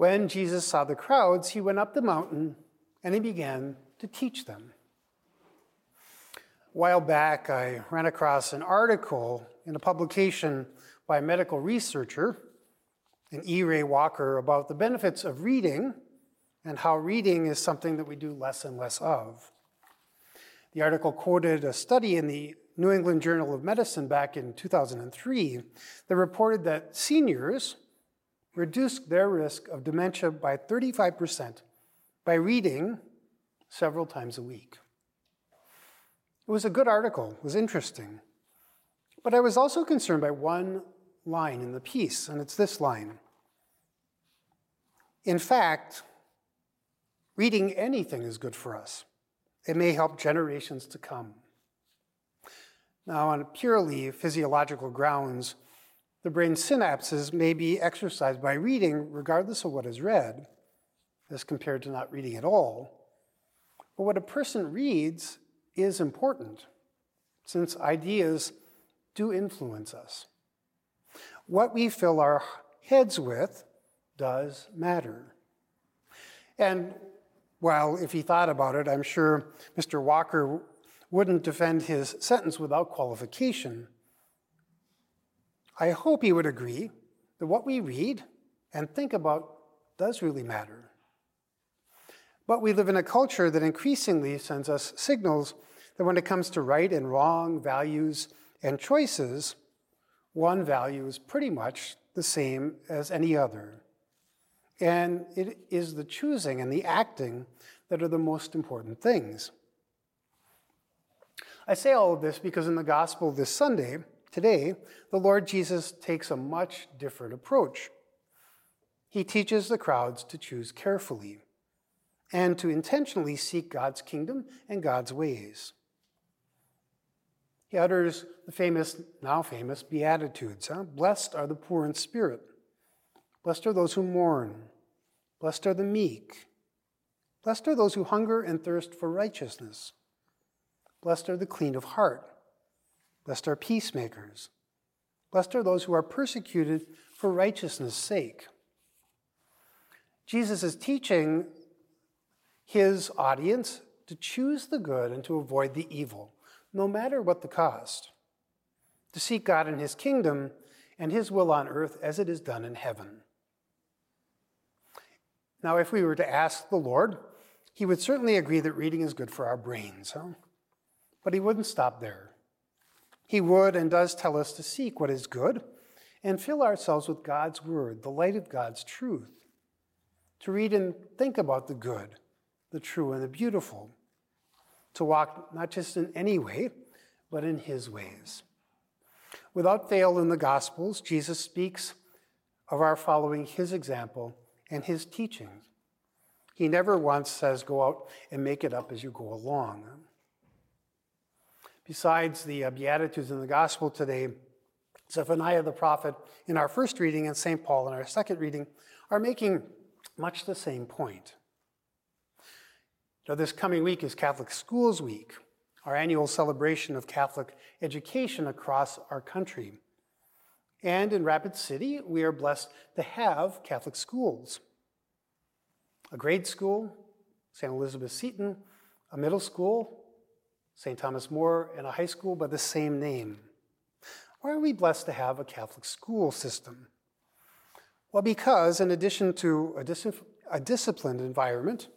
When Jesus saw the crowds, he went up the mountain and he began to teach them. A while back, I ran across an article in a publication by a medical researcher, an E. Ray Walker, about the benefits of reading and how reading is something that we do less and less of. The article quoted a study in the New England Journal of Medicine back in 2003 that reported that seniors reduced their risk of dementia by 35% by reading several times a week. It was a good article, it was interesting. But I was also concerned by one line in the piece, and it's this line. In fact, reading anything is good for us. It may help generations to come. Now, on purely physiological grounds, the brain synapses may be exercised by reading, regardless of what is read, as compared to not reading at all. But what a person reads is important, since ideas do influence us. What we fill our heads with does matter. And while if he thought about it, I'm sure Mr. Walker wouldn't defend his sentence without qualification. I hope he would agree that what we read and think about does really matter. But we live in a culture that increasingly sends us signals that when it comes to right and wrong, values and choices, one value is pretty much the same as any other. And it is the choosing and the acting that are the most important things. I say all of this because in the gospel this Sunday, today, the Lord Jesus takes a much different approach. He teaches the crowds to choose carefully and to intentionally seek God's kingdom and God's ways. He utters the famous, now famous, Beatitudes. Huh? Blessed are the poor in spirit. Blessed are those who mourn. Blessed are the meek. Blessed are those who hunger and thirst for righteousness. Blessed are the clean of heart. Blessed are peacemakers. Blessed are those who are persecuted for righteousness' sake. Jesus is teaching his audience to choose the good and to avoid the evil, no matter what the cost, to seek God and his kingdom and his will on earth as it is done in heaven. Now, if we were to ask the Lord, he would certainly agree that reading is good for our brains, huh? but he wouldn't stop there. He would and does tell us to seek what is good and fill ourselves with God's word, the light of God's truth, to read and think about the good, the true, and the beautiful, to walk not just in any way, but in his ways. Without fail in the Gospels, Jesus speaks of our following his example and his teachings. He never once says, go out and make it up as you go along. Besides the uh, Beatitudes in the Gospel today, Zephaniah the prophet in our first reading and St. Paul in our second reading are making much the same point. Now, this coming week is Catholic Schools Week, our annual celebration of Catholic education across our country. And in Rapid City, we are blessed to have Catholic schools a grade school, St. Elizabeth Seton, a middle school, St. Thomas More, and a high school by the same name. Why are we blessed to have a Catholic school system? Well, because in addition to a, dis- a disciplined environment,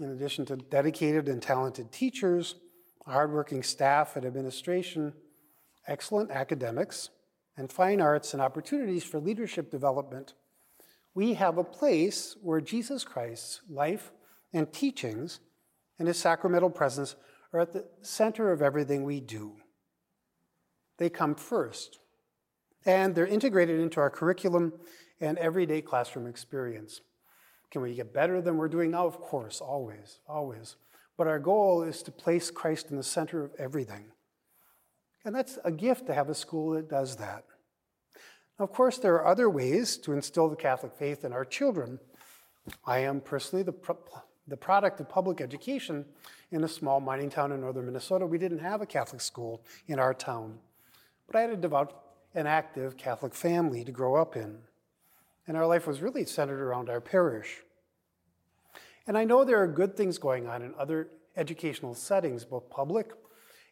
in addition to dedicated and talented teachers, hardworking staff and administration, excellent academics, and fine arts and opportunities for leadership development, we have a place where Jesus Christ's life and teachings and his sacramental presence are at the center of everything we do. They come first, and they're integrated into our curriculum and everyday classroom experience. Can we get better than we're doing now? Of course, always, always. But our goal is to place Christ in the center of everything. And that's a gift to have a school that does that. Of course, there are other ways to instill the Catholic faith in our children. I am personally the, the product of public education in a small mining town in northern Minnesota. We didn't have a Catholic school in our town, but I had a devout and active Catholic family to grow up in. and our life was really centered around our parish. And I know there are good things going on in other educational settings, both public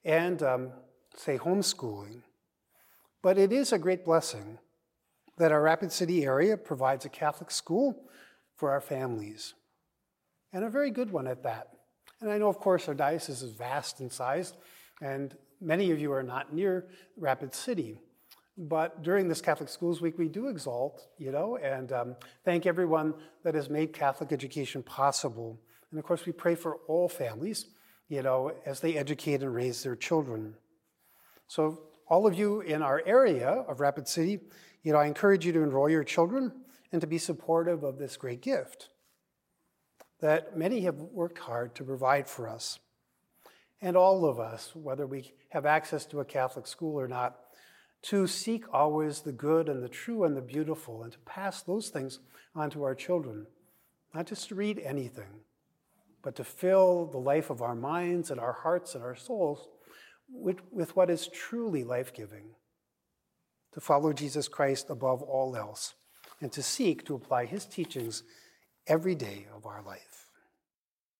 and, um, say, homeschooling. But it is a great blessing that our Rapid City area provides a Catholic school for our families, and a very good one at that. And I know, of course, our diocese is vast in size, and many of you are not near Rapid City. But during this Catholic Schools Week, we do exalt, you know, and um, thank everyone that has made Catholic education possible. And of course, we pray for all families, you know, as they educate and raise their children. So, all of you in our area of Rapid City, you know, I encourage you to enroll your children and to be supportive of this great gift that many have worked hard to provide for us. And all of us, whether we have access to a Catholic school or not, to seek always the good and the true and the beautiful and to pass those things on to our children. Not just to read anything, but to fill the life of our minds and our hearts and our souls with, with what is truly life giving. To follow Jesus Christ above all else and to seek to apply his teachings every day of our life.